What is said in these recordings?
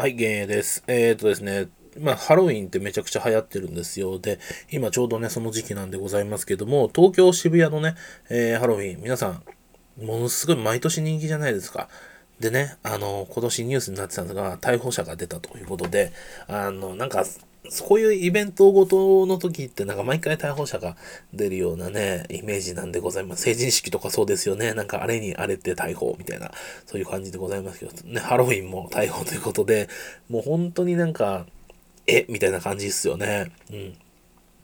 はい、ゲーです。えー、っとですね、まあ、ハロウィンってめちゃくちゃ流行ってるんですよ。で、今ちょうどね、その時期なんでございますけども、東京渋谷のね、えー、ハロウィン、皆さん、ものすごい毎年人気じゃないですか。でね、あの、今年ニュースになってたのが、逮捕者が出たということで、あの、なんか、そういうイベントごとの時ってなんか毎回逮捕者が出るようなね、イメージなんでございます。成人式とかそうですよね。なんかあれにあれって逮捕みたいな、そういう感じでございますけど、ね、ハロウィンも逮捕ということで、もう本当になんか、え？みたいな感じですよね。うん。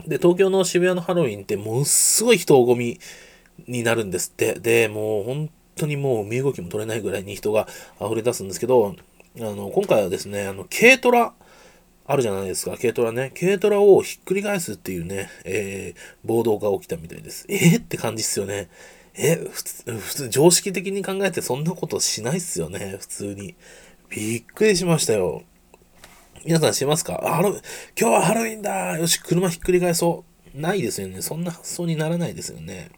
で、東京の渋谷のハロウィンってものすごい人混みになるんですって。で、もう本当にもう身動きも取れないぐらいに人が溢れ出すんですけど、あの、今回はですね、あの、軽トラ、あるじゃないですか、軽トラね。軽トラをひっくり返すっていうね、えー、暴動が起きたみたいです。えー、って感じっすよね。え、普通、普通、常識的に考えてそんなことしないっすよね、普通に。びっくりしましたよ。皆さんしますか？ハロ今日はハロウィンだよし、車ひっくり返そう。ないですよね。そんな発想にならないですよね。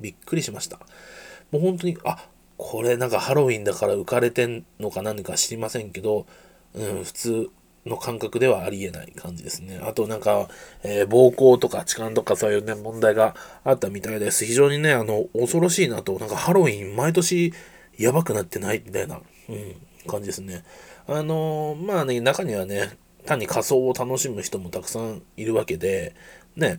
びっくりしました。もう本当に、あ、これなんかハロウィンだから浮かれてんのか何か知りませんけど、うん、普通、の感覚ではありえない感じですね。あとなんか、えー、暴行とか痴漢とかそういうね、問題があったみたいです。非常にね、あの、恐ろしいなと、なんかハロウィン毎年やばくなってないみたいな、うん、感じですね。あのー、まあね、中にはね、単に仮装を楽しむ人もたくさんいるわけで、ね、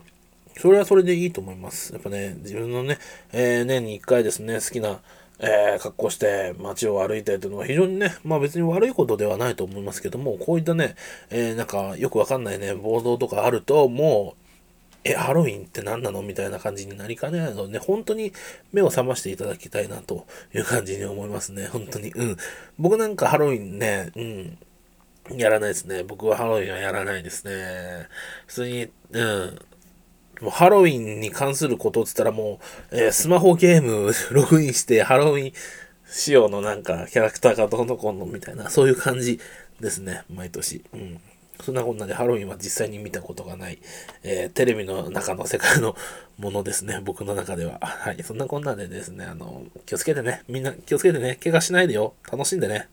それはそれでいいと思います。やっぱね、自分のね、えー、年に一回ですね、好きな、えー、格好して街を歩いてというのは非常にね、まあ別に悪いことではないと思いますけども、こういったね、えー、なんかよくわかんないね、暴動とかあると、もう、え、ハロウィンって何なのみたいな感じになりかねないので、ね、本当に目を覚ましていただきたいなという感じに思いますね。本当に。うん。僕なんかハロウィンね、うん。やらないですね。僕はハロウィンはやらないですね。普通に、うん。もうハロウィンに関することって言ったらもう、えー、スマホゲーム ログインしてハロウィン仕様のなんかキャラクターがどうのこうのみたいな、そういう感じですね、毎年。うん。そんなこんなでハロウィンは実際に見たことがない、えー、テレビの中の世界のものですね、僕の中では。はい。そんなこんなでですね、あの、気をつけてね。みんな気をつけてね。怪我しないでよ。楽しんでね。